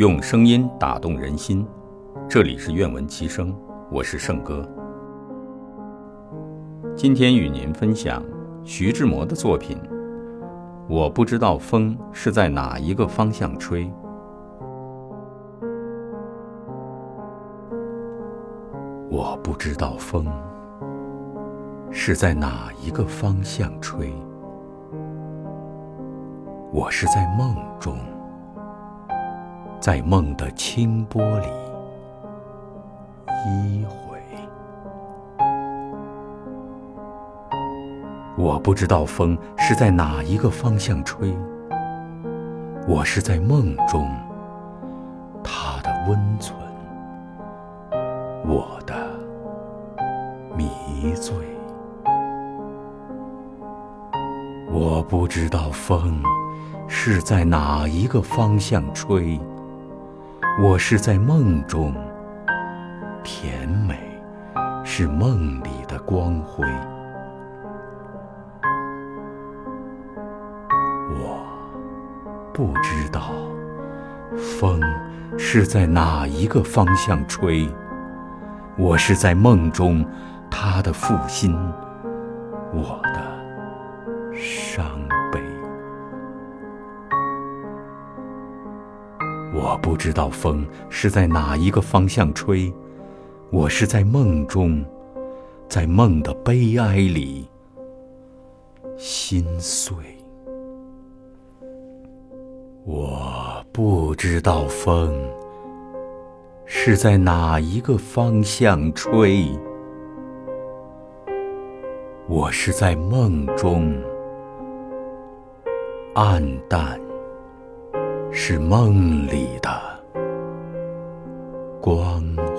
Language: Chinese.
用声音打动人心，这里是愿闻其声，我是圣哥。今天与您分享徐志摩的作品。我不知道风是在哪一个方向吹。我不知道风是在哪一个方向吹。我是在梦中，在梦的清波里依回。我不知道风是在哪一个方向吹。我是在梦中，它的温存，我的迷醉。我不知道风。是在哪一个方向吹？我是在梦中，甜美是梦里的光辉。我不知道风是在哪一个方向吹。我是在梦中，他的负心，我的伤我不知道风是在哪一个方向吹，我是在梦中，在梦的悲哀里心碎。我不知道风是在哪一个方向吹，我是在梦中暗淡。是梦里的光。